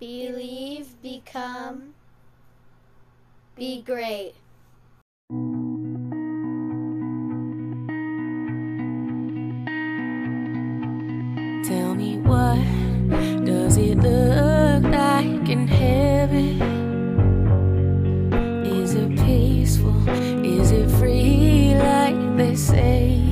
Believe, become, be great. Tell me what does it look like in heaven? Is it peaceful? Is it free like they say?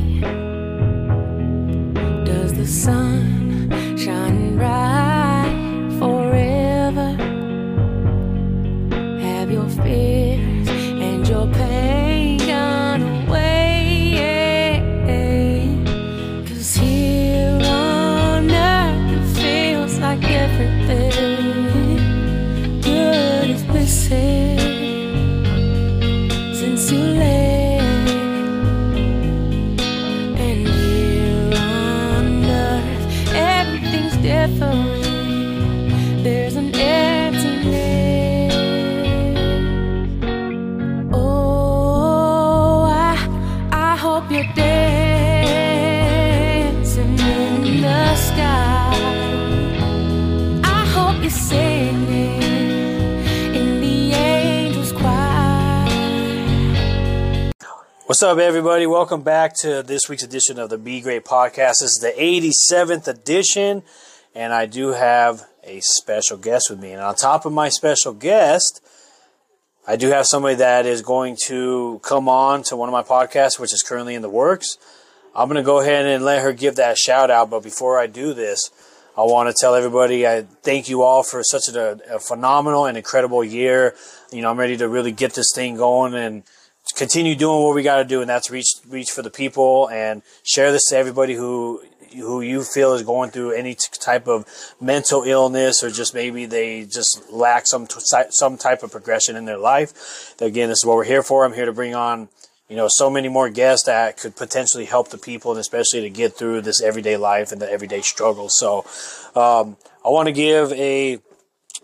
What's up, everybody? Welcome back to this week's edition of the Be Great Podcast. This is the 87th edition, and I do have a special guest with me. And on top of my special guest, I do have somebody that is going to come on to one of my podcasts, which is currently in the works. I'm going to go ahead and let her give that shout out. But before I do this, I want to tell everybody I thank you all for such a, a phenomenal and incredible year. You know, I'm ready to really get this thing going and continue doing what we got to do, and that's reach reach for the people and share this to everybody who who you feel is going through any t- type of mental illness or just maybe they just lack some t- some type of progression in their life. Again, this is what we're here for. I'm here to bring on you know so many more guests that could potentially help the people and especially to get through this everyday life and the everyday struggles. So um, I want to give a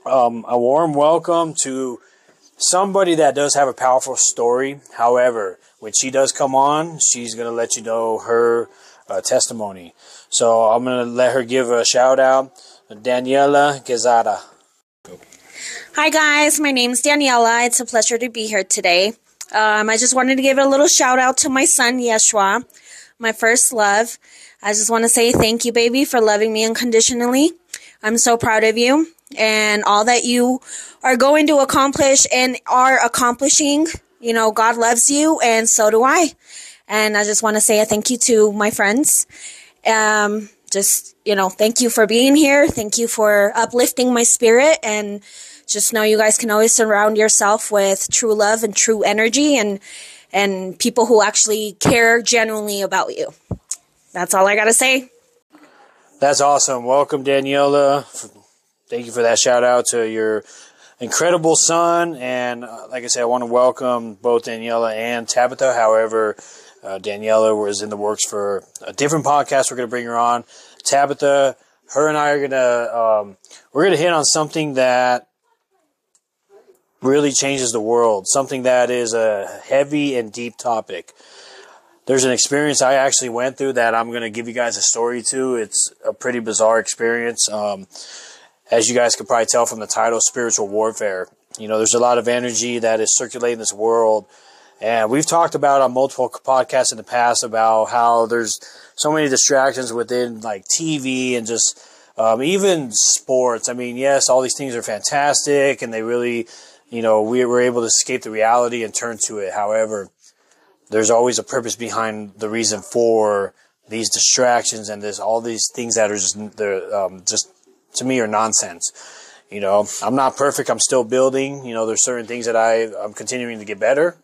um, a warm welcome to somebody that does have a powerful story. However, when she does come on, she's going to let you know her uh, testimony. So I'm going to let her give a shout out. Daniela Quezada. Hi guys, my name's Daniela. It's a pleasure to be here today. Um, I just wanted to give a little shout out to my son Yeshua, my first love. I just want to say thank you, baby, for loving me unconditionally. I'm so proud of you and all that you are going to accomplish and are accomplishing. You know, God loves you, and so do I. And I just want to say a thank you to my friends. Um, just, you know, thank you for being here. Thank you for uplifting my spirit and just know you guys can always surround yourself with true love and true energy and and people who actually care genuinely about you. That's all I got to say. That's awesome. Welcome, Daniela. Thank you for that shout out to your incredible son. And uh, like I said, I want to welcome both Daniela and Tabitha. However, uh, Daniela was in the works for a different podcast. We're going to bring her on. Tabitha, her and I are going to um, we're going to hit on something that really changes the world. Something that is a heavy and deep topic. There's an experience I actually went through that I'm going to give you guys a story to. It's a pretty bizarre experience. Um, as you guys could probably tell from the title, spiritual warfare. You know, there's a lot of energy that is circulating this world. And we've talked about on multiple podcasts in the past about how there's so many distractions within like TV and just um, even sports. I mean, yes, all these things are fantastic and they really, you know, we were able to escape the reality and turn to it. However, there's always a purpose behind the reason for these distractions and there's all these things that are just, they're, um, just to me are nonsense. You know, I'm not perfect. I'm still building. You know, there's certain things that I, I'm continuing to get better.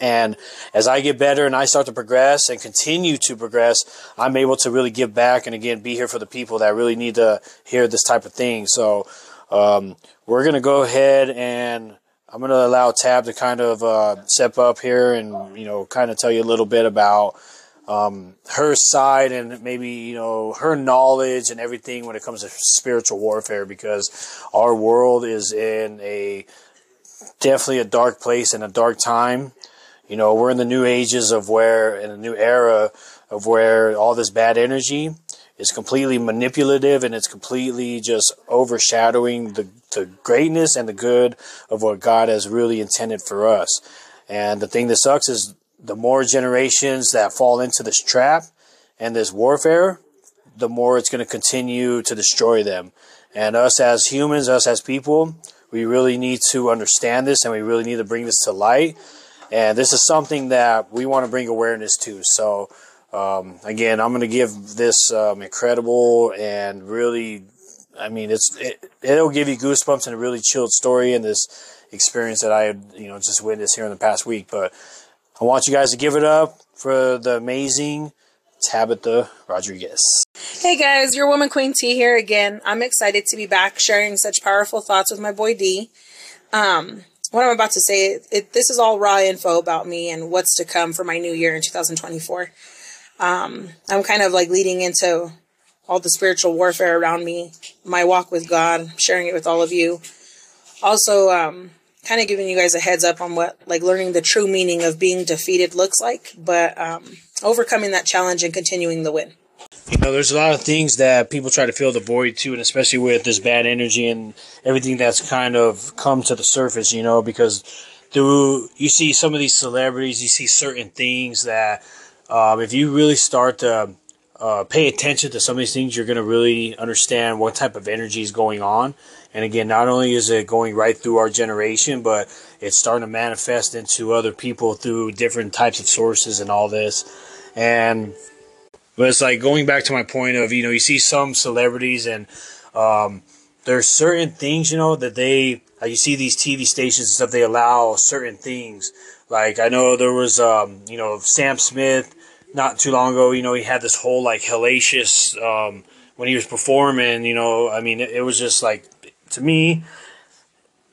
And as I get better and I start to progress and continue to progress, I'm able to really give back and again be here for the people that really need to hear this type of thing. So um, we're going to go ahead and I'm going to allow Tab to kind of uh, step up here and you know kind of tell you a little bit about um, her side and maybe you know her knowledge and everything when it comes to spiritual warfare because our world is in a definitely a dark place and a dark time. You know, we're in the new ages of where in a new era of where all this bad energy is completely manipulative and it's completely just overshadowing the to greatness and the good of what God has really intended for us. And the thing that sucks is the more generations that fall into this trap and this warfare, the more it's going to continue to destroy them. And us as humans, us as people, we really need to understand this and we really need to bring this to light. And this is something that we want to bring awareness to. So, um, again, I'm going to give this um, incredible and really, I mean, it's it, it'll give you goosebumps and a really chilled story and this experience that I had, you know, just witnessed here in the past week. But I want you guys to give it up for the amazing Tabitha Rodriguez. Hey guys, your woman Queen T here again. I'm excited to be back sharing such powerful thoughts with my boy D. Um, what I'm about to say, it, it, this is all raw info about me and what's to come for my new year in 2024. Um, I'm kind of like leading into all the spiritual warfare around me, my walk with God, sharing it with all of you. Also, um, kind of giving you guys a heads up on what like learning the true meaning of being defeated looks like, but um, overcoming that challenge and continuing the win. You know, there's a lot of things that people try to fill the void to, and especially with this bad energy and everything that's kind of come to the surface, you know, because through you see some of these celebrities, you see certain things that um, if you really start to uh, pay attention to some of these things, you're going to really understand what type of energy is going on. And again, not only is it going right through our generation, but it's starting to manifest into other people through different types of sources and all this. And but it's like going back to my point of you know you see some celebrities and um, there's certain things you know that they like you see these TV stations and stuff they allow certain things. Like I know there was um, you know Sam Smith not too long ago. You know he had this whole like hellacious um, when he was performing. You know I mean it, it was just like to me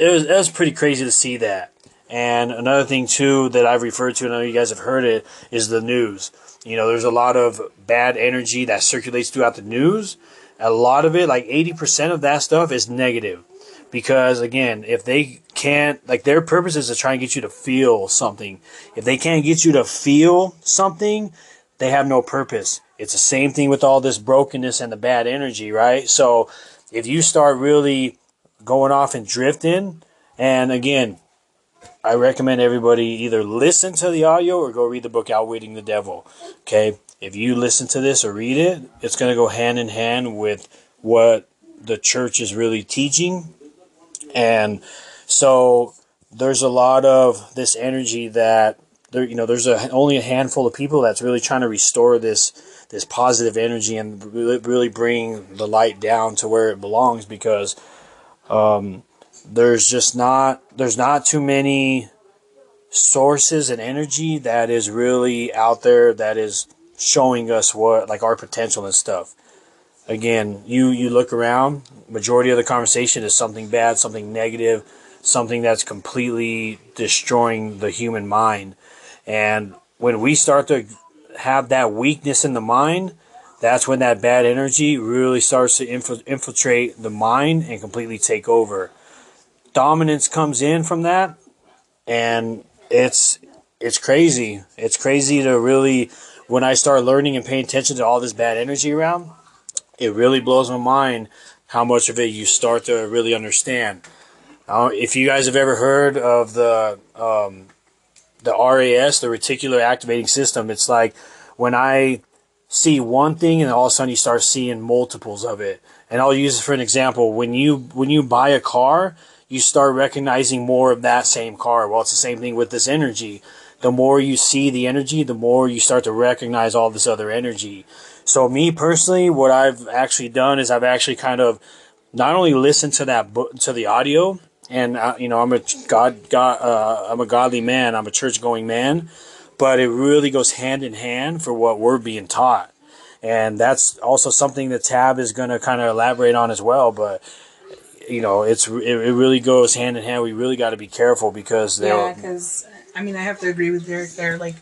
it was it was pretty crazy to see that. And another thing too that I've referred to, and I know you guys have heard it, is the news. You know, there's a lot of bad energy that circulates throughout the news. A lot of it, like 80% of that stuff, is negative. Because again, if they can't, like their purpose is to try and get you to feel something. If they can't get you to feel something, they have no purpose. It's the same thing with all this brokenness and the bad energy, right? So if you start really going off and drifting, and again, I recommend everybody either listen to the audio or go read the book Outwitting the Devil. Okay? If you listen to this or read it, it's going to go hand in hand with what the church is really teaching. And so there's a lot of this energy that there you know there's a, only a handful of people that's really trying to restore this this positive energy and really, really bring the light down to where it belongs because um, there's just not there's not too many sources and energy that is really out there that is showing us what like our potential and stuff. Again you you look around majority of the conversation is something bad something negative something that's completely destroying the human mind. And when we start to have that weakness in the mind that's when that bad energy really starts to infiltrate the mind and completely take over dominance comes in from that, and it's it's crazy. It's crazy to really when I start learning and paying attention to all this bad energy around. It really blows my mind how much of it you start to really understand. Uh, if you guys have ever heard of the um, the RAS, the reticular activating system, it's like when I see one thing and all of a sudden you start seeing multiples of it. And I'll use it for an example. When you when you buy a car, you start recognizing more of that same car. Well, it's the same thing with this energy. The more you see the energy, the more you start to recognize all this other energy. So me personally, what I've actually done is I've actually kind of not only listened to that book, to the audio, and uh, you know I'm a God, God uh, I'm a godly man, I'm a church going man, but it really goes hand in hand for what we're being taught, and that's also something that Tab is going to kind of elaborate on as well. But you know, it's it, it really goes hand in hand. We really got to be careful because they yeah, because I mean, I have to agree with Derek there. Like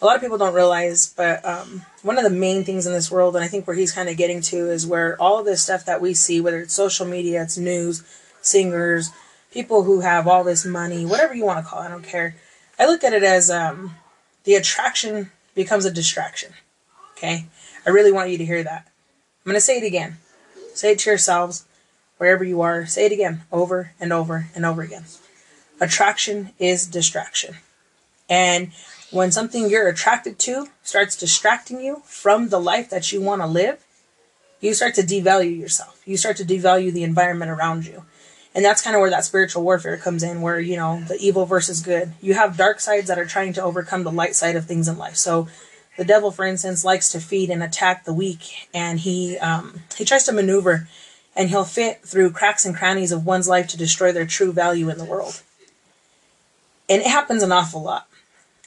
a lot of people don't realize, but um, one of the main things in this world, and I think where he's kind of getting to, is where all of this stuff that we see, whether it's social media, it's news, singers, people who have all this money, whatever you want to call it, I don't care. I look at it as um, the attraction becomes a distraction. Okay, I really want you to hear that. I'm going to say it again. Say it to yourselves wherever you are, say it again over and over and over again. Attraction is distraction. And when something you're attracted to starts distracting you from the life that you want to live, you start to devalue yourself. You start to devalue the environment around you. And that's kind of where that spiritual warfare comes in, where, you know, the evil versus good. You have dark sides that are trying to overcome the light side of things in life. So the devil, for instance, likes to feed and attack the weak, and he um, he tries to maneuver, and he'll fit through cracks and crannies of one's life to destroy their true value in the world. And it happens an awful lot,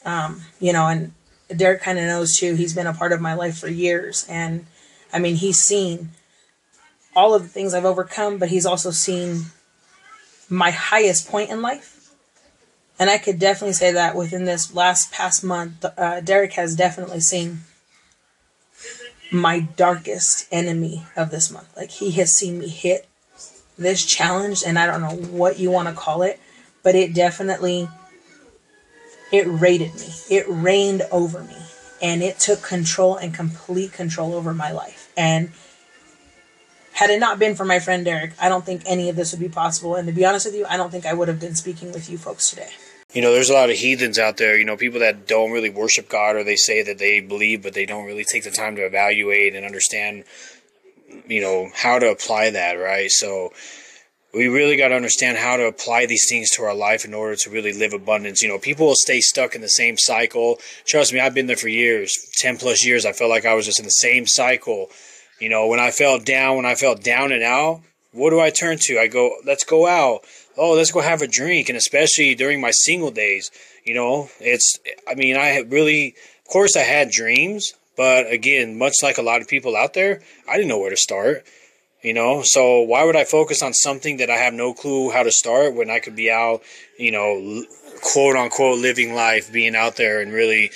um, you know. And Derek kind of knows too. He's been a part of my life for years, and I mean, he's seen all of the things I've overcome, but he's also seen my highest point in life. And I could definitely say that within this last past month, uh, Derek has definitely seen my darkest enemy of this month. Like he has seen me hit this challenge, and I don't know what you want to call it, but it definitely it raided me. It reigned over me, and it took control and complete control over my life. And had it not been for my friend Derek, I don't think any of this would be possible. And to be honest with you, I don't think I would have been speaking with you folks today. You know, there's a lot of heathens out there, you know, people that don't really worship God or they say that they believe, but they don't really take the time to evaluate and understand, you know, how to apply that, right? So we really got to understand how to apply these things to our life in order to really live abundance. You know, people will stay stuck in the same cycle. Trust me, I've been there for years, 10 plus years. I felt like I was just in the same cycle you know, when I felt down, when I felt down and out, what do I turn to? I go, let's go out. Oh, let's go have a drink. And especially during my single days, you know, it's, I mean, I really, of course, I had dreams, but again, much like a lot of people out there, I didn't know where to start. You know, so why would I focus on something that I have no clue how to start when I could be out, you know, quote unquote living life, being out there and really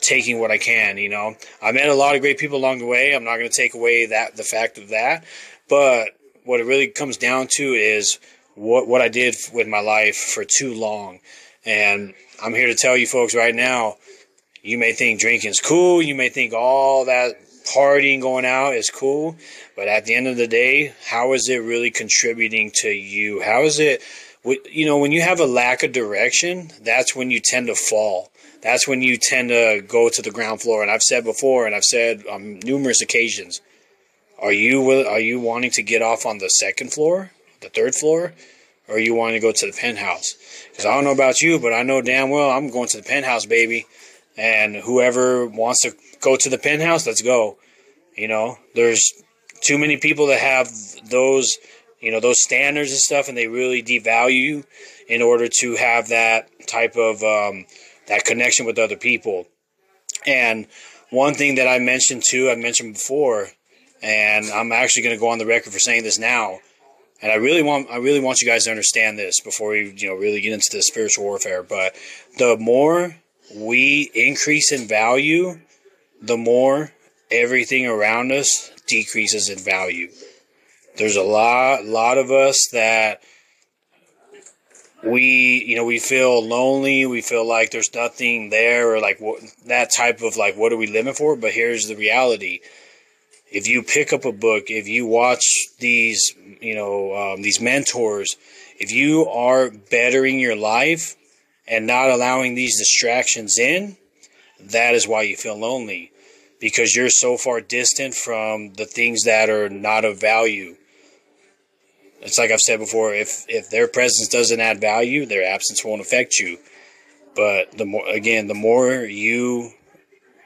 taking what I can. You know, I met a lot of great people along the way. I'm not going to take away that the fact of that, but what it really comes down to is what what I did with my life for too long, and I'm here to tell you folks right now. You may think drinking's cool. You may think all that partying going out is cool, but at the end of the day, how is it really contributing to you? How is it? You know, when you have a lack of direction, that's when you tend to fall that's when you tend to go to the ground floor. And I've said before, and I've said on numerous occasions, are you are you wanting to get off on the second floor, the third floor, or are you wanting to go to the penthouse? Because I don't know about you, but I know damn well I'm going to the penthouse, baby. And whoever wants to go to the penthouse, let's go. You know, there's too many people that have those, you know, those standards and stuff, and they really devalue in order to have that type of um, that connection with other people. And one thing that I mentioned too, I mentioned before, and I'm actually going to go on the record for saying this now. And I really want, I really want you guys to understand this before we, you know, really get into the spiritual warfare. But the more we increase in value, the more everything around us decreases in value. There's a lot, lot of us that we you know we feel lonely. We feel like there's nothing there or like what, that type of like what are we living for? But here's the reality. If you pick up a book if you watch these you know um, these mentors if you are bettering your life and not allowing these distractions in that is why you feel lonely. Because you're so far distant from the things that are not of value it's like I've said before, if if their presence doesn't add value, their absence won't affect you. But the more again, the more you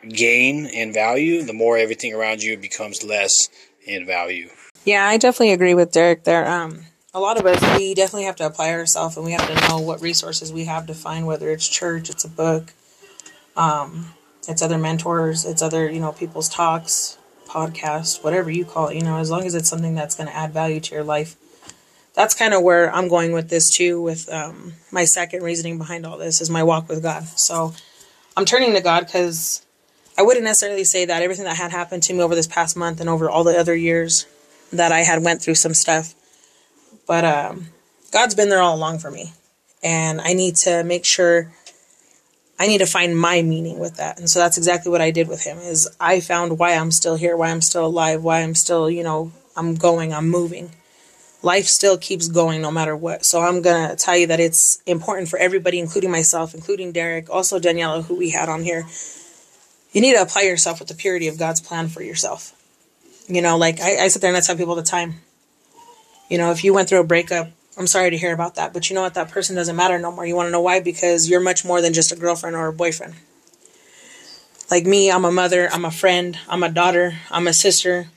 gain in value, the more everything around you becomes less in value. Yeah, I definitely agree with Derek there. Um, a lot of us, we definitely have to apply ourselves and we have to know what resources we have to find, whether it's church, it's a book, um, it's other mentors, it's other, you know, people's talks, podcasts, whatever you call it, you know, as long as it's something that's going to add value to your life that's kind of where I'm going with this too. With um, my second reasoning behind all this is my walk with God. So I'm turning to God because I wouldn't necessarily say that everything that had happened to me over this past month and over all the other years that I had went through some stuff, but um, God's been there all along for me, and I need to make sure. I need to find my meaning with that. And so that's exactly what I did with him is I found why I'm still here, why I'm still alive, why I'm still, you know, I'm going, I'm moving life still keeps going no matter what. So I'm going to tell you that it's important for everybody, including myself, including Derek, also Daniela, who we had on here. You need to apply yourself with the purity of God's plan for yourself. You know, like I, I sit there and I tell people all the time, you know, if you went through a breakup, I'm sorry to hear about that, but you know what? That person doesn't matter no more. You want to know why? Because you're much more than just a girlfriend or a boyfriend. Like me, I'm a mother, I'm a friend, I'm a daughter, I'm a sister,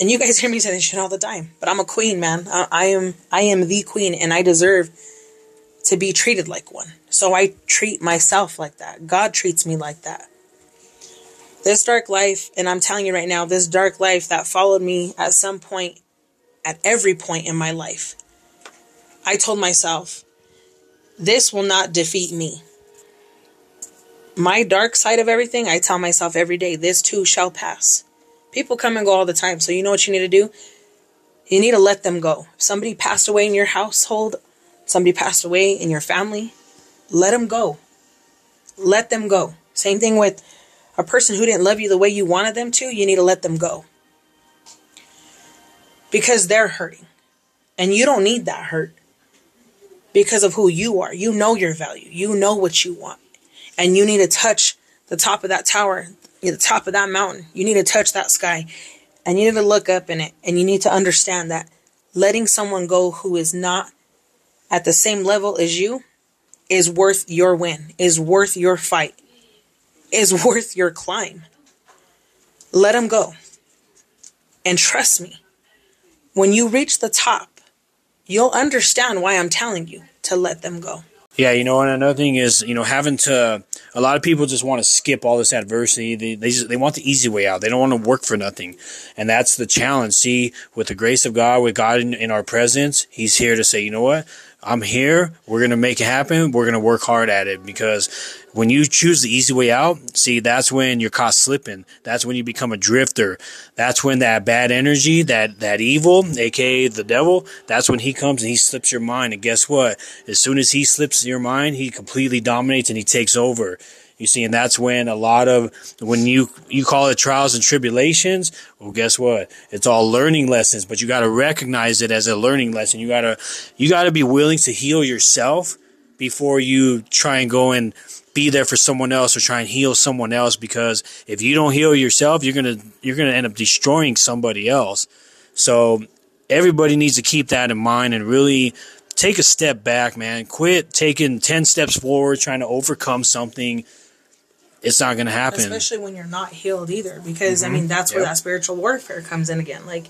and you guys hear me say this shit all the time, but I'm a queen, man. I, I am I am the queen, and I deserve to be treated like one. So I treat myself like that. God treats me like that. This dark life, and I'm telling you right now, this dark life that followed me at some point, at every point in my life, I told myself, this will not defeat me. My dark side of everything, I tell myself every day, this too shall pass. People come and go all the time. So you know what you need to do? You need to let them go. If somebody passed away in your household, somebody passed away in your family, let them go. Let them go. Same thing with a person who didn't love you the way you wanted them to, you need to let them go. Because they're hurting. And you don't need that hurt because of who you are. You know your value. You know what you want. And you need to touch the top of that tower the top of that mountain. You need to touch that sky and you need to look up in it and you need to understand that letting someone go who is not at the same level as you is worth your win, is worth your fight, is worth your climb. Let them go. And trust me, when you reach the top, you'll understand why I'm telling you to let them go. Yeah, you know, and another thing is, you know, having to. A lot of people just want to skip all this adversity. They they just, they want the easy way out. They don't want to work for nothing, and that's the challenge. See, with the grace of God, with God in, in our presence, He's here to say, you know what, I'm here. We're going to make it happen. We're going to work hard at it because when you choose the easy way out, see, that's when you're caught slipping. That's when you become a drifter. That's when that bad energy, that, that evil, aka the devil, that's when he comes and he slips your mind. And guess what? As soon as he slips your mind, he completely dominates and he takes over. You see, and that's when a lot of when you you call it trials and tribulations. Well, guess what? It's all learning lessons, but you got to recognize it as a learning lesson. You gotta you gotta be willing to heal yourself before you try and go and be there for someone else or try and heal someone else. Because if you don't heal yourself, you're gonna you're gonna end up destroying somebody else. So everybody needs to keep that in mind and really take a step back, man. Quit taking 10 steps forward, trying to overcome something it's not going to happen. Especially when you're not healed either, because mm-hmm. I mean that's yep. where that spiritual warfare comes in again. Like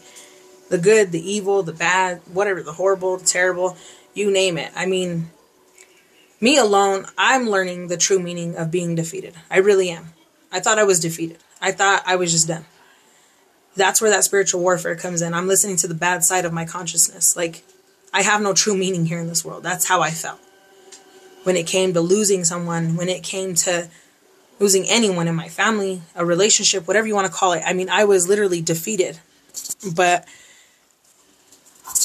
the good, the evil, the bad, whatever, the horrible, the terrible, you name it. I mean, me alone, I'm learning the true meaning of being defeated. I really am. I thought I was defeated. I thought I was just done. That's where that spiritual warfare comes in. I'm listening to the bad side of my consciousness. Like, I have no true meaning here in this world. That's how I felt. When it came to losing someone, when it came to losing anyone in my family, a relationship, whatever you want to call it. I mean, I was literally defeated. But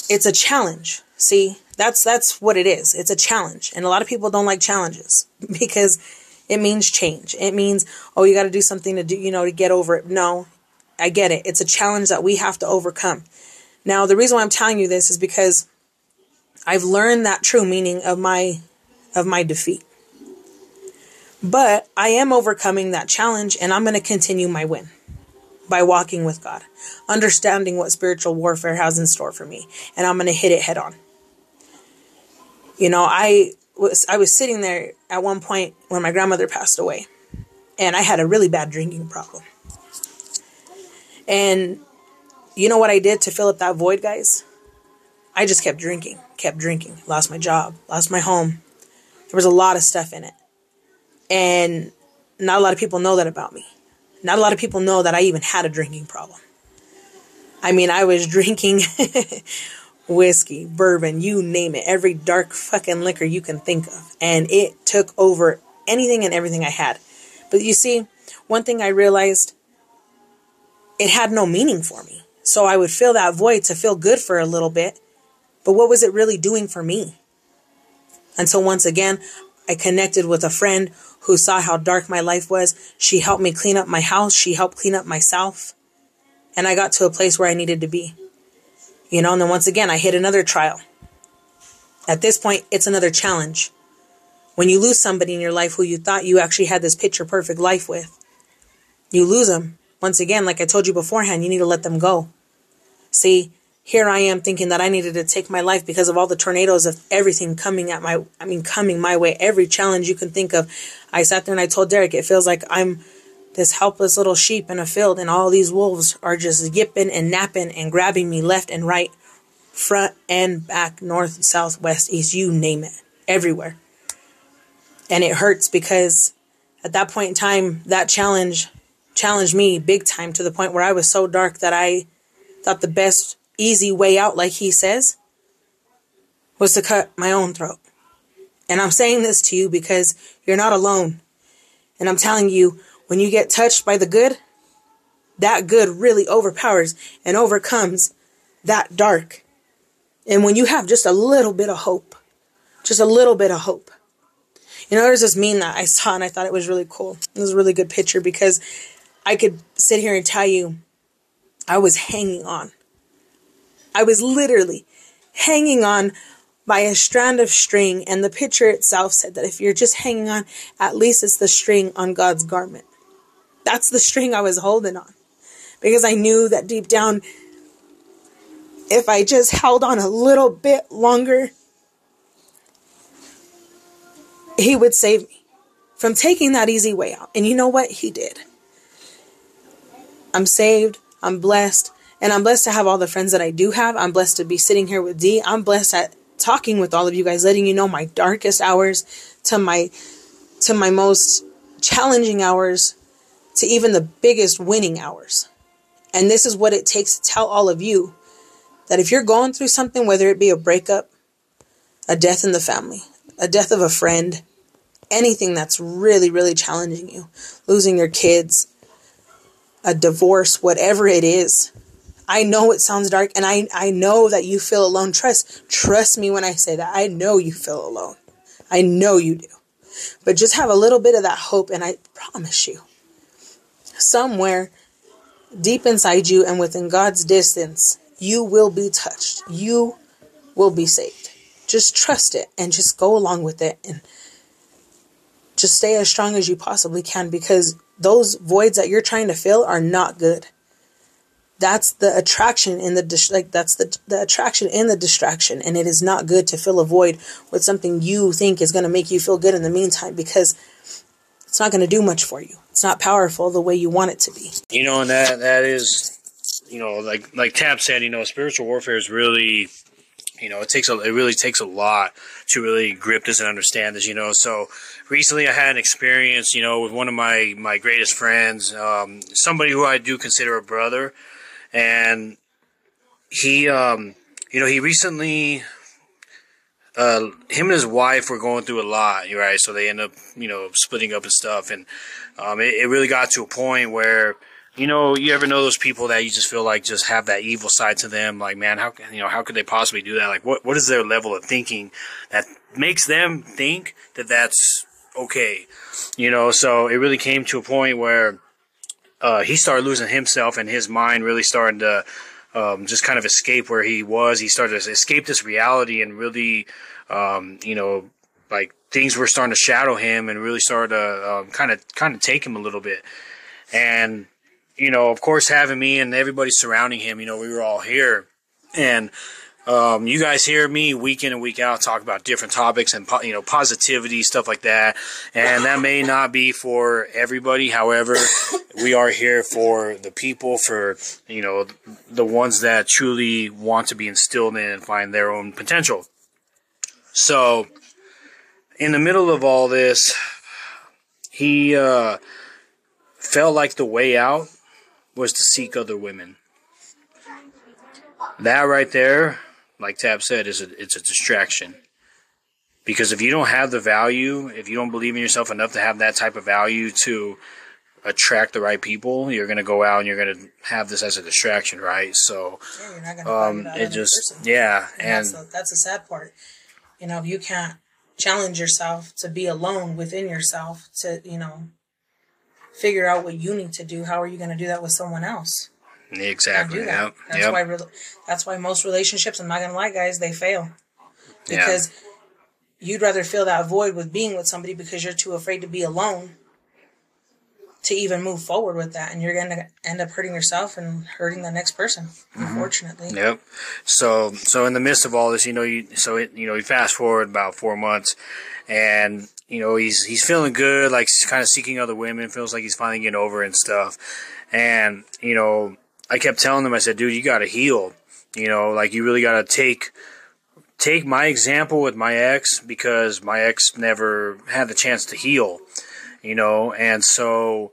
it's a challenge. See, that's that's what it is. It's a challenge. And a lot of people don't like challenges because it means change. It means, oh, you got to do something to do, you know, to get over it. No, I get it. It's a challenge that we have to overcome. Now, the reason why I'm telling you this is because I've learned that true meaning of my of my defeat. But I am overcoming that challenge and I'm going to continue my win by walking with God, understanding what spiritual warfare has in store for me, and I'm going to hit it head on. You know, I was I was sitting there at one point when my grandmother passed away, and I had a really bad drinking problem. And you know what I did to fill up that void, guys? I just kept drinking, kept drinking, lost my job, lost my home. There was a lot of stuff in it. And not a lot of people know that about me. Not a lot of people know that I even had a drinking problem. I mean, I was drinking whiskey, bourbon, you name it, every dark fucking liquor you can think of. And it took over anything and everything I had. But you see, one thing I realized, it had no meaning for me. So I would fill that void to feel good for a little bit. But what was it really doing for me? Until once again, I connected with a friend who saw how dark my life was. She helped me clean up my house. She helped clean up myself. And I got to a place where I needed to be. You know, and then once again, I hit another trial. At this point, it's another challenge. When you lose somebody in your life who you thought you actually had this picture perfect life with, you lose them. Once again, like I told you beforehand, you need to let them go. See, here I am thinking that I needed to take my life because of all the tornadoes of everything coming at my, I mean, coming my way, every challenge you can think of. I sat there and I told Derek, it feels like I'm this helpless little sheep in a field and all these wolves are just yipping and napping and grabbing me left and right, front and back, north, south, west, east, you name it, everywhere. And it hurts because at that point in time, that challenge challenged me big time to the point where I was so dark that I thought the best easy way out, like he says, was to cut my own throat. And I'm saying this to you because you're not alone. And I'm telling you, when you get touched by the good, that good really overpowers and overcomes that dark. And when you have just a little bit of hope, just a little bit of hope. You know, there's this meme that I saw and I thought it was really cool. It was a really good picture because I could sit here and tell you I was hanging on. I was literally hanging on by a strand of string, and the picture itself said that if you're just hanging on, at least it's the string on God's garment. That's the string I was holding on. Because I knew that deep down, if I just held on a little bit longer, He would save me from taking that easy way out. And you know what? He did. I'm saved. I'm blessed. And I'm blessed to have all the friends that I do have. I'm blessed to be sitting here with Dee. I'm blessed at talking with all of you guys, letting you know my darkest hours to my to my most challenging hours to even the biggest winning hours. And this is what it takes to tell all of you that if you're going through something, whether it be a breakup, a death in the family, a death of a friend, anything that's really, really challenging you, losing your kids, a divorce, whatever it is, I know it sounds dark and I, I know that you feel alone. Trust, trust me when I say that. I know you feel alone. I know you do. But just have a little bit of that hope and I promise you, somewhere deep inside you and within God's distance, you will be touched. You will be saved. Just trust it and just go along with it and just stay as strong as you possibly can because those voids that you're trying to fill are not good that's the attraction in the dis- like that's the the attraction in the distraction and it is not good to fill a void with something you think is going to make you feel good in the meantime because it's not going to do much for you it's not powerful the way you want it to be You know, and that that is, you know, like like Tab said, you know, spiritual warfare is really, you know, it takes a it really takes a lot to really grip this and understand this. You know, so recently I had an experience, you know, with one of my my greatest friends, um, somebody who I do consider a brother, and he, um, you know, he recently. Uh, him and his wife were going through a lot, right? So they end up, you know, splitting up and stuff, and um, it, it really got to a point where you know, you ever know those people that you just feel like just have that evil side to them? Like, man, how you know how could they possibly do that? Like, what what is their level of thinking that makes them think that that's okay? You know, so it really came to a point where uh, he started losing himself, and his mind really started to um, just kind of escape where he was. He started to escape this reality, and really, um, you know, like things were starting to shadow him, and really started to um, kind of kind of take him a little bit, and you know, of course, having me and everybody surrounding him, you know, we were all here. And um, you guys hear me week in and week out talk about different topics and, you know, positivity, stuff like that. And that may not be for everybody. However, we are here for the people, for, you know, the ones that truly want to be instilled in and find their own potential. So, in the middle of all this, he uh, felt like the way out was to seek other women. That right there, like Tab said, is a, it's a distraction. Because if you don't have the value, if you don't believe in yourself enough to have that type of value to attract the right people, you're gonna go out and you're gonna have this as a distraction, right? So, Yeah, you're not gonna um, that it just person. yeah, And and that's, the, that's the sad part. You know, if you can't challenge yourself to be alone within yourself, to, you know, figure out what you need to do, how are you going to do that with someone else? Exactly. that. Yep. That's yep. why. rel- That's why most relationships. I'm not gonna lie, guys. They fail Yeah. because you'd rather fill that void with being with somebody because you're too afraid to be alone to even move forward with that, and you're gonna end up hurting yourself and hurting the next person. Mm-hmm. Unfortunately. Yep. So so in the midst of all this, you know, you so it, you know, you fast forward about four months, and you know he's he's feeling good, like he's kind of seeking other women, feels like he's finally getting over and stuff, and you know, I kept telling him, I said, dude, you got to heal, you know, like you really got to take take my example with my ex because my ex never had the chance to heal, you know, and so.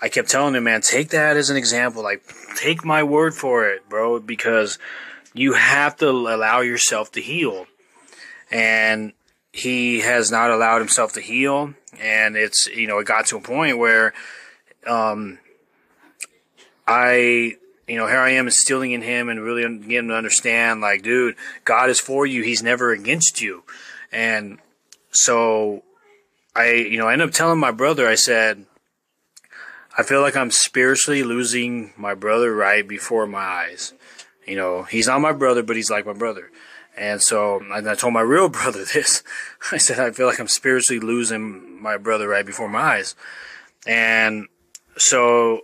I kept telling him, man, take that as an example. Like, take my word for it, bro, because you have to allow yourself to heal. And he has not allowed himself to heal. And it's, you know, it got to a point where, um, I, you know, here I am instilling in him and really getting him to understand, like, dude, God is for you. He's never against you. And so I, you know, I ended up telling my brother, I said, I feel like I'm spiritually losing my brother right before my eyes. You know, he's not my brother, but he's like my brother. And so I told my real brother this. I said, I feel like I'm spiritually losing my brother right before my eyes. And so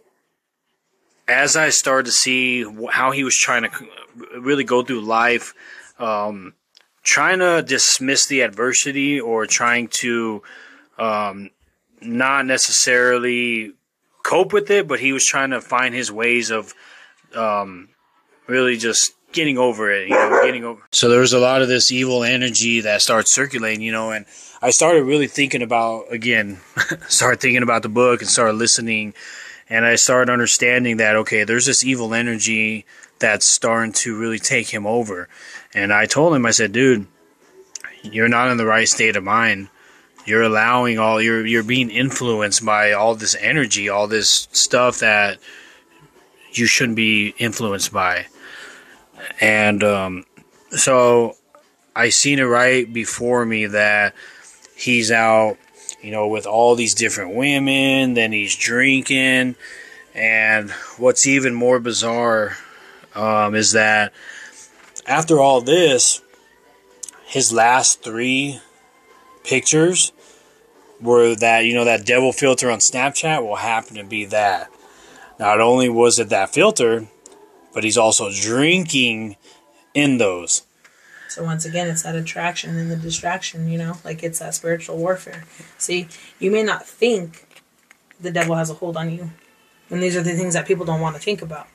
as I started to see how he was trying to really go through life, um, trying to dismiss the adversity or trying to um, not necessarily cope with it, but he was trying to find his ways of um, really just getting over it, you know, getting over. So there was a lot of this evil energy that started circulating, you know, and I started really thinking about again, started thinking about the book and started listening, and I started understanding that okay, there's this evil energy that's starting to really take him over, and I told him, I said, dude, you're not in the right state of mind you're allowing all you're you're being influenced by all this energy, all this stuff that you shouldn't be influenced by. And um, so I seen it right before me that he's out, you know, with all these different women, then he's drinking, and what's even more bizarre um, is that after all this, his last three pictures were that you know that devil filter on Snapchat will happen to be that. Not only was it that filter, but he's also drinking in those. So once again, it's that attraction and the distraction. You know, like it's that spiritual warfare. See, you may not think the devil has a hold on you, and these are the things that people don't want to think about.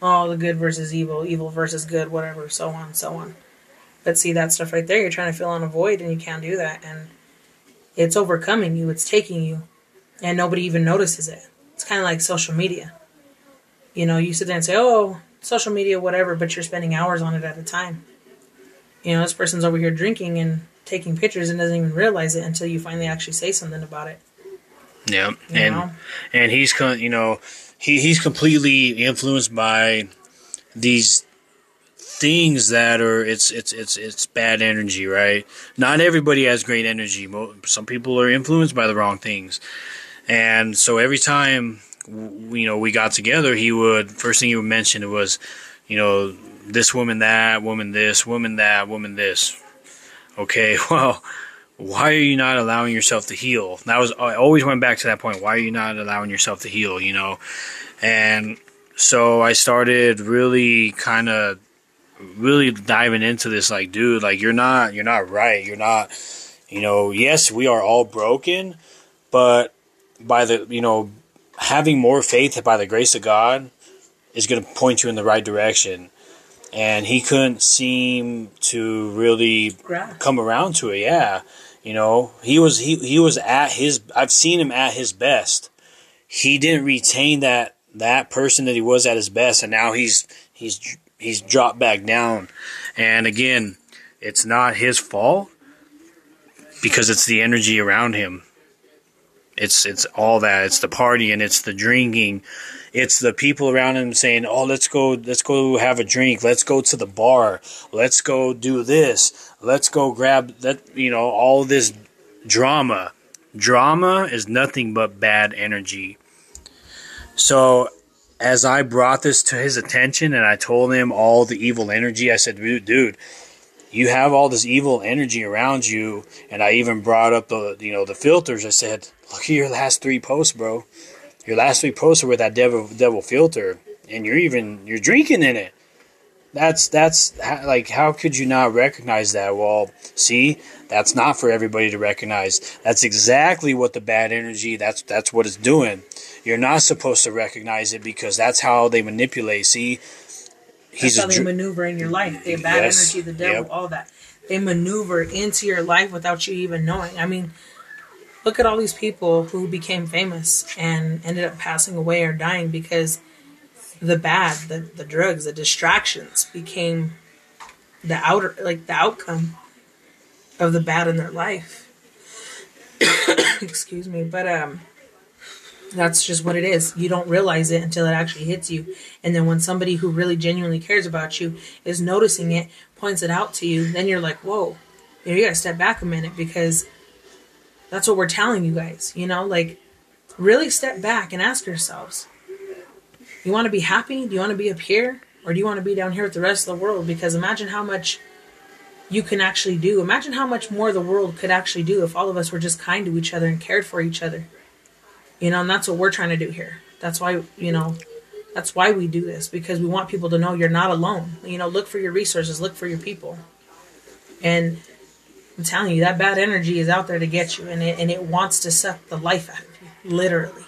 Oh, the good versus evil, evil versus good, whatever, so on, so on. But see that stuff right there, you're trying to fill in a void, and you can't do that. And it's overcoming you, it's taking you, and nobody even notices it. It's kind of like social media. You know, you sit there and say, "Oh, social media, whatever," but you're spending hours on it at a time. You know, this person's over here drinking and taking pictures and doesn't even realize it until you finally actually say something about it. Yeah, You and know? and he's con- you know he he's completely influenced by these things that are it's it's it's it's bad energy, right? Not everybody has great energy. Some people are influenced by the wrong things, and so every time you know we got together, he would first thing he would mention was, you know, this woman that woman this woman that woman this. Okay, well why are you not allowing yourself to heal? That was I always went back to that point. Why are you not allowing yourself to heal? You know, and so I started really kind of really diving into this. Like, dude, like you're not you're not right. You're not. You know, yes, we are all broken, but by the you know having more faith by the grace of God is going to point you in the right direction. And he couldn't seem to really Grasp. come around to it. Yeah, you know, he was he he was at his. I've seen him at his best. He didn't retain that that person that he was at his best, and now he's he's he's dropped back down. And again, it's not his fault because it's the energy around him. It's it's all that. It's the party and it's the drinking. It's the people around him saying, "Oh, let's go, let's go have a drink. Let's go to the bar. Let's go do this. Let's go grab that." You know, all this drama. Drama is nothing but bad energy. So, as I brought this to his attention and I told him all the evil energy, I said, dude, dude, you have all this evil energy around you. And I even brought up the, you know, the filters. I said, look at your last three posts, bro. Your last posts are with that devil, devil filter. And you're even, you're drinking in it. That's, that's like, how could you not recognize that? Well, see, that's not for everybody to recognize. That's exactly what the bad energy, that's, that's what it's doing you're not supposed to recognize it because that's how they manipulate. See, he's that's how they maneuver in your life. They bad yes, energy, the devil, yep. all that. They maneuver into your life without you even knowing. I mean, look at all these people who became famous and ended up passing away or dying because the bad, the, the drugs, the distractions became the outer, like the outcome of the bad in their life. Excuse me, but um, that's just what it is. You don't realize it until it actually hits you. And then when somebody who really genuinely cares about you is noticing it, points it out to you, then you're like, whoa, you, know, you gotta step back a minute because that's what we're telling you guys. You know, like really step back and ask yourselves you want to be happy? Do you want to be up here? Or do you want to be down here with the rest of the world? Because imagine how much you can actually do. Imagine how much more the world could actually do if all of us were just kind to each other and cared for each other. You know, and that's what we're trying to do here. That's why, you know, that's why we do this because we want people to know you're not alone. You know, look for your resources, look for your people. And I'm telling you, that bad energy is out there to get you and it, and it wants to suck the life out of you, literally.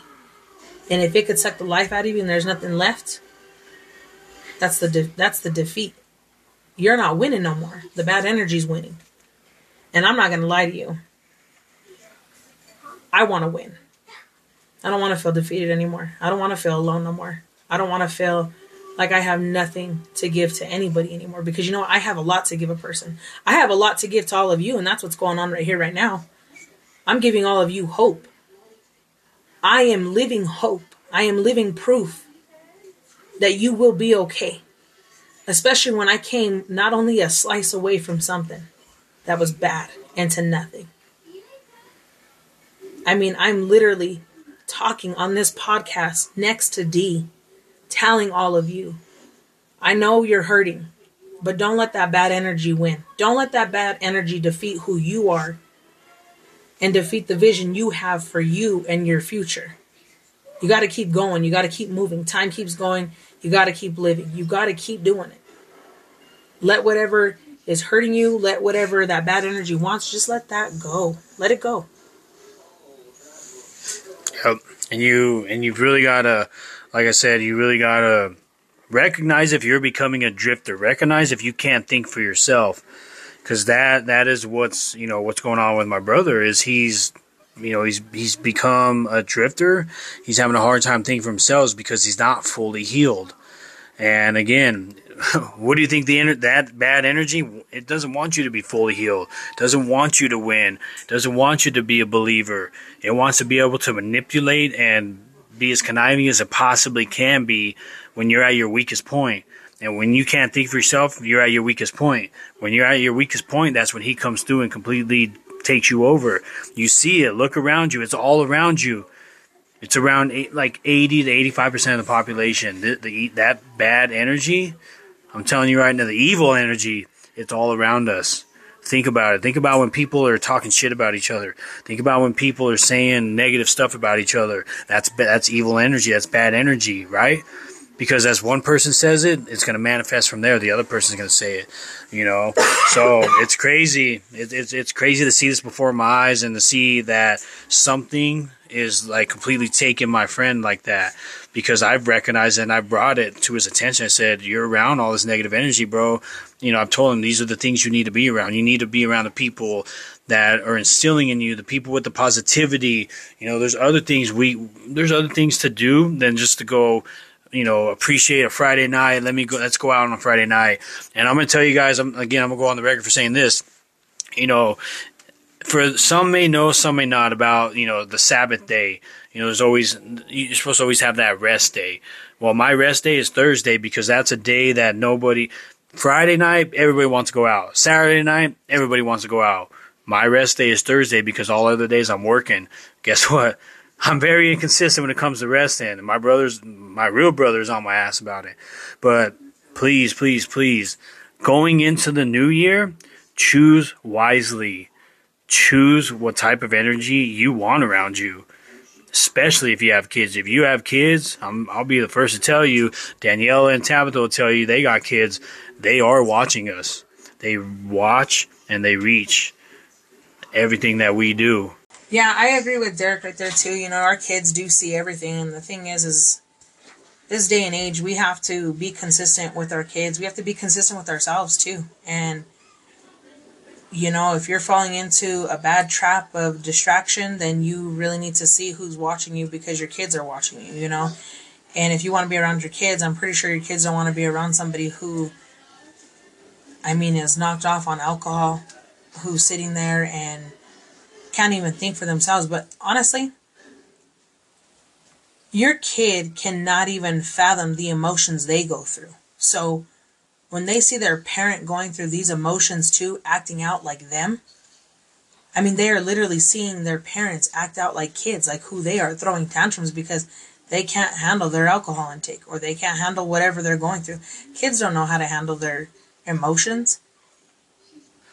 And if it could suck the life out of you and there's nothing left, that's the de- that's the defeat. You're not winning no more. The bad energy's winning. And I'm not going to lie to you. I want to win. I don't want to feel defeated anymore. I don't want to feel alone no more. I don't want to feel like I have nothing to give to anybody anymore because you know I have a lot to give a person. I have a lot to give to all of you and that's what's going on right here right now. I'm giving all of you hope. I am living hope. I am living proof that you will be okay. Especially when I came not only a slice away from something that was bad and to nothing. I mean, I'm literally talking on this podcast next to D, telling all of you, I know you're hurting, but don't let that bad energy win. Don't let that bad energy defeat who you are and defeat the vision you have for you and your future. You got to keep going. You got to keep moving. Time keeps going. You got to keep living. You got to keep doing it. Let whatever is hurting you, let whatever that bad energy wants, just let that go. Let it go. Yep. And you and you've really gotta, like I said, you really gotta recognize if you're becoming a drifter. Recognize if you can't think for yourself, because that that is what's you know what's going on with my brother is he's you know he's he's become a drifter. He's having a hard time thinking for himself because he's not fully healed. And again, what do you think the that bad energy? It doesn't want you to be fully healed. Doesn't want you to win. Doesn't want you to be a believer. It wants to be able to manipulate and be as conniving as it possibly can be when you're at your weakest point. And when you can't think for yourself, you're at your weakest point. When you're at your weakest point, that's when he comes through and completely takes you over. You see it. Look around you. It's all around you. It's around eight, like 80 to 85 percent of the population. The, the, that bad energy I'm telling you right now, the evil energy, it's all around us. Think about it. Think about when people are talking shit about each other. Think about when people are saying negative stuff about each other. That's that's evil energy. That's bad energy, right? Because as one person says it, it's going to manifest from there. The other person's going to say it, you know. So it's crazy. It, it's it's crazy to see this before my eyes and to see that something is like completely taking my friend like that because I've recognized and I brought it to his attention. I said, You're around all this negative energy, bro. You know, I've told him these are the things you need to be around. You need to be around the people that are instilling in you, the people with the positivity. You know, there's other things we, there's other things to do than just to go, you know, appreciate a Friday night. Let me go, let's go out on a Friday night. And I'm going to tell you guys, I'm, again, I'm going to go on the record for saying this. You know, for some may know, some may not about, you know, the Sabbath day you know, there's always you're supposed to always have that rest day. Well, my rest day is Thursday because that's a day that nobody. Friday night, everybody wants to go out. Saturday night, everybody wants to go out. My rest day is Thursday because all other days I'm working. Guess what? I'm very inconsistent when it comes to resting. And my brother's, my real brother's on my ass about it. But please, please, please, going into the new year, choose wisely. Choose what type of energy you want around you. Especially if you have kids. If you have kids, I'm, I'll be the first to tell you, Daniela and Tabitha will tell you they got kids. They are watching us. They watch and they reach everything that we do. Yeah, I agree with Derek right there too. You know, our kids do see everything, and the thing is, is this day and age, we have to be consistent with our kids. We have to be consistent with ourselves too. And you know, if you're falling into a bad trap of distraction, then you really need to see who's watching you because your kids are watching you. You know, and if you want to be around your kids, I'm pretty sure your kids don't want to be around somebody who, I mean, is knocked off on alcohol, who's sitting there and can't even think for themselves. But honestly, your kid cannot even fathom the emotions they go through. So when they see their parent going through these emotions too, acting out like them, I mean, they are literally seeing their parents act out like kids, like who they are, throwing tantrums because they can't handle their alcohol intake or they can't handle whatever they're going through. Kids don't know how to handle their emotions.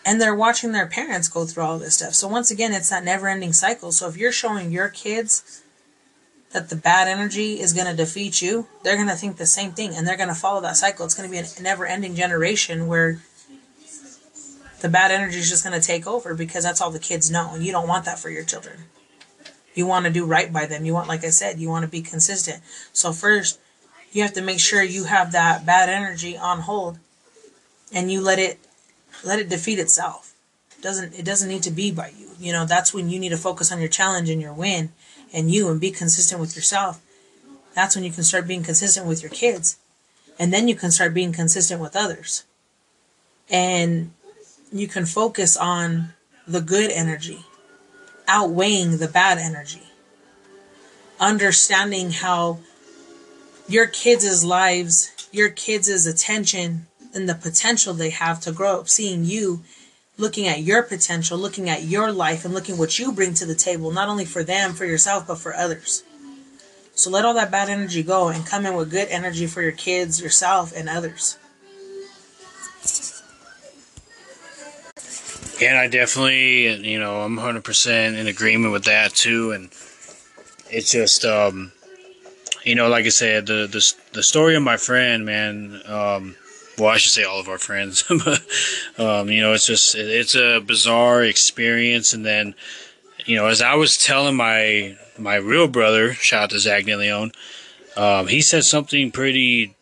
And they're watching their parents go through all this stuff. So, once again, it's that never ending cycle. So, if you're showing your kids that the bad energy is going to defeat you, they're going to think the same thing and they're going to follow that cycle. It's going to be a never ending generation where the bad energy is just going to take over because that's all the kids know. And you don't want that for your children. You want to do right by them. You want, like I said, you want to be consistent. So, first, you have to make sure you have that bad energy on hold and you let it let it defeat itself. It doesn't it doesn't need to be by you. You know, that's when you need to focus on your challenge and your win and you and be consistent with yourself. That's when you can start being consistent with your kids. And then you can start being consistent with others. And you can focus on the good energy, outweighing the bad energy. Understanding how your kids' lives, your kids' attention, and the potential they have to grow up, seeing you looking at your potential, looking at your life, and looking what you bring to the table, not only for them, for yourself, but for others. So let all that bad energy go and come in with good energy for your kids, yourself, and others. And I definitely, you know, I'm 100% in agreement with that too. And it's just, um, you know, like I said, the the, the story of my friend, man. Um, well, I should say all of our friends. um, you know, it's just it's a bizarre experience. And then, you know, as I was telling my my real brother, shout out to Zach DeLeon, um, he said something pretty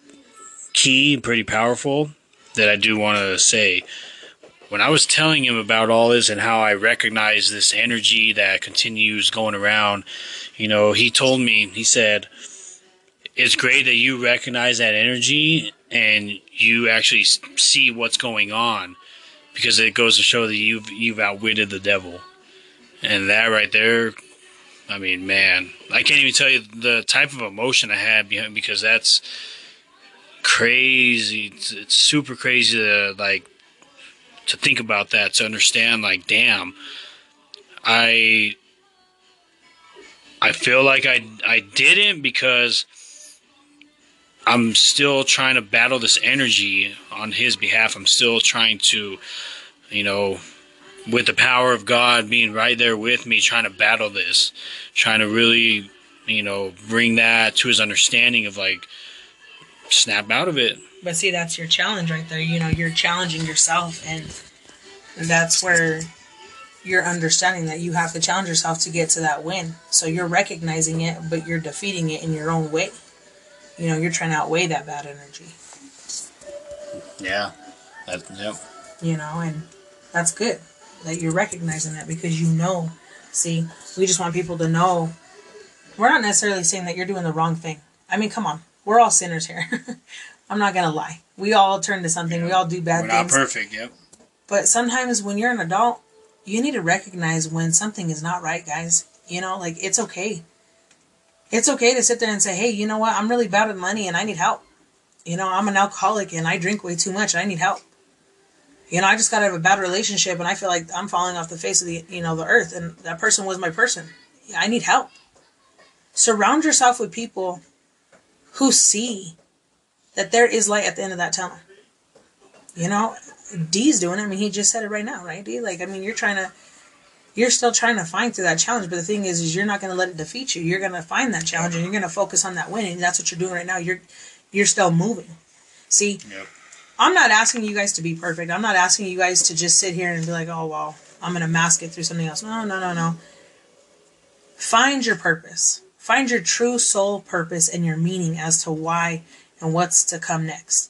key, and pretty powerful that I do want to say. When I was telling him about all this and how I recognize this energy that continues going around, you know, he told me, he said, it's great that you recognize that energy and you actually see what's going on because it goes to show that you've you've outwitted the devil. And that right there i mean man i can't even tell you the type of emotion i had behind because that's crazy. It's, it's super crazy to like to think about that to understand like damn i i feel like i i didn't because I'm still trying to battle this energy on his behalf. I'm still trying to, you know, with the power of God being right there with me, trying to battle this, trying to really, you know, bring that to his understanding of like, snap out of it. But see, that's your challenge right there. You know, you're challenging yourself, and that's where you're understanding that you have to challenge yourself to get to that win. So you're recognizing it, but you're defeating it in your own way you know, you're trying to outweigh that bad energy. Yeah. That, yep. You know, and that's good that you're recognizing that because you know. See, we just want people to know. We're not necessarily saying that you're doing the wrong thing. I mean, come on. We're all sinners here. I'm not going to lie. We all turn to something. We all do bad We're things. not perfect, yep. But sometimes when you're an adult, you need to recognize when something is not right, guys. You know, like it's okay. It's okay to sit there and say, hey, you know what? I'm really bad with money and I need help. You know, I'm an alcoholic and I drink way too much and I need help. You know, I just got out of a bad relationship and I feel like I'm falling off the face of the, you know, the earth and that person was my person. I need help. surround yourself with people who see that there is light at the end of that tunnel. You know, D's doing it. I mean, he just said it right now, right, D? Like, I mean, you're trying to, you're still trying to find through that challenge. But the thing is, is you're not going to let it defeat you. You're going to find that challenge and you're going to focus on that winning. That's what you're doing right now. You're, you're still moving. See, Yep. I'm not asking you guys to be perfect. I'm not asking you guys to just sit here and be like, oh, well, I'm going to mask it through something else. No, no, no, no. Find your purpose. Find your true soul purpose and your meaning as to why and what's to come next.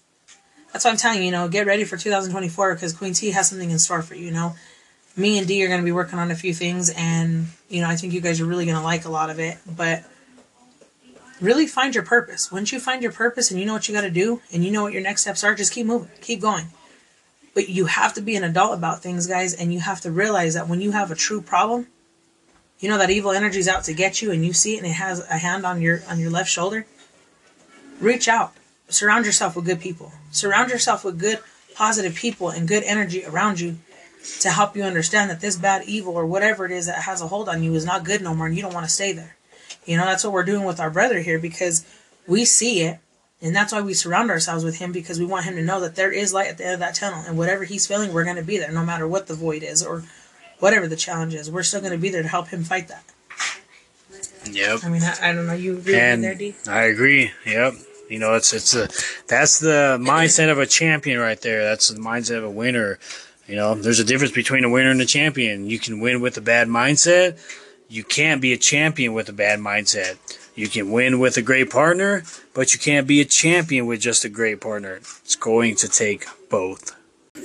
That's what I'm telling you, you know, get ready for 2024 because Queen T has something in store for you, you know. Me and D are going to be working on a few things and, you know, I think you guys are really going to like a lot of it, but really find your purpose. Once you find your purpose and you know what you got to do and you know what your next steps are, just keep moving, keep going. But you have to be an adult about things, guys, and you have to realize that when you have a true problem, you know that evil energy is out to get you and you see it and it has a hand on your on your left shoulder. Reach out. Surround yourself with good people. Surround yourself with good positive people and good energy around you to help you understand that this bad evil or whatever it is that has a hold on you is not good no more and you don't want to stay there. You know, that's what we're doing with our brother here because we see it and that's why we surround ourselves with him because we want him to know that there is light at the end of that tunnel and whatever he's feeling, we're going to be there no matter what the void is or whatever the challenge is. We're still going to be there to help him fight that. Yep. I mean, I, I don't know. You agree with and me there, D? I agree. Yep. You know, it's it's a that's the mindset of a champion right there. That's the mindset of a winner. You know, there's a difference between a winner and a champion. You can win with a bad mindset. You can't be a champion with a bad mindset. You can win with a great partner, but you can't be a champion with just a great partner. It's going to take both.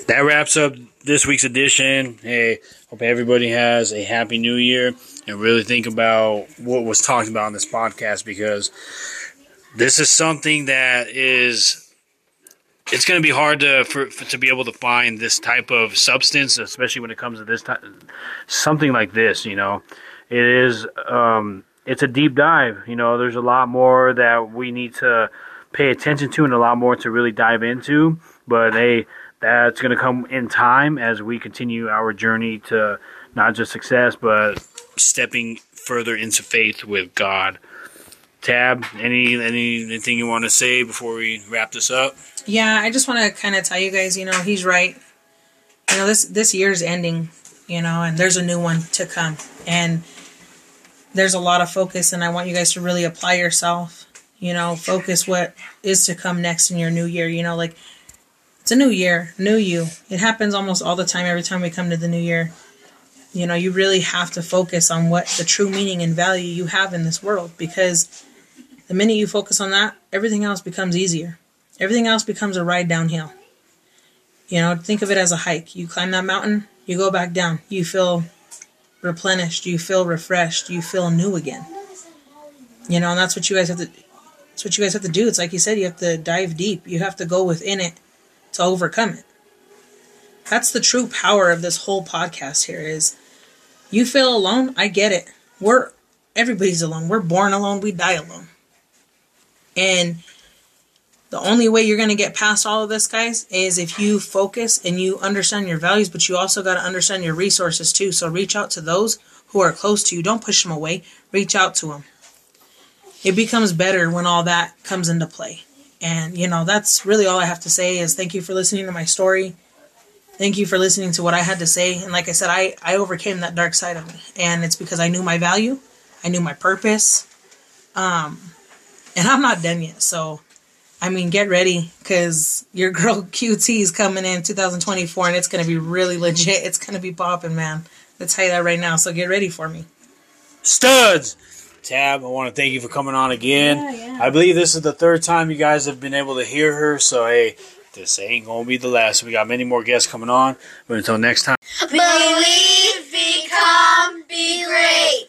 That wraps up this week's edition. Hey, hope everybody has a happy new year and really think about what was talked about on this podcast because this is something that is it's going to be hard to for, for to be able to find this type of substance especially when it comes to this type something like this you know? It is um it's a deep dive you know? There's a lot more that we need to pay attention to and a lot more to really dive into but hey that's going to come in time as we continue our journey to not just success but stepping further into faith with god tab any any anything you want to say before we wrap this up Yeah, I just want to kind of tell you guys, you know, he's right. You know, this this year's ending, you know, and there's a new one to come, and there's a lot of focus, and I want you guys to really apply yourself. You know, focus what is to come next in your new year. You know, like it's a new year, new you. It happens almost all the time. Every time we come to the new year, you know, you really have to focus on what the true meaning and value you have in this world, because the minute you focus on that, everything else becomes easier. Everything else becomes a ride downhill. You know, think of it as a hike. You climb that mountain, you go back down. You feel replenished, you feel refreshed, you feel new again. You know, and that's what you guys have to that's what you guys have to do. It's like you said, you have to dive deep. You have to go within it to overcome it. That's the true power of this whole podcast here is you feel alone, I get it. We're everybody's alone. We're born alone, we die alone. And the only way you're going to get past all of this, guys, is if you focus and you understand your values, but you also got to understand your resources too. So reach out to those who are close to you. Don't push them away. Reach out to them. It becomes better when all that comes into play. And, you know, that's really all I have to say is thank you for listening to my story. Thank you for listening to what I had to say. And like I said, I, I overcame that dark side of me. And it's because I knew my value. I knew my purpose. Um, and I'm not done yet. So, I mean, get ready because your girl QT is coming in 2024 and it's going to be really legit. It's going to be popping, man. Let's tell you that right now. So get ready for me. studs tab i want to thank you for coming on again Yeah, yeah. i believe this is the third time you guys have been able to hear her so hey this ain't gonna be the last we got many more guests coming on but until next time Believe, become, be great.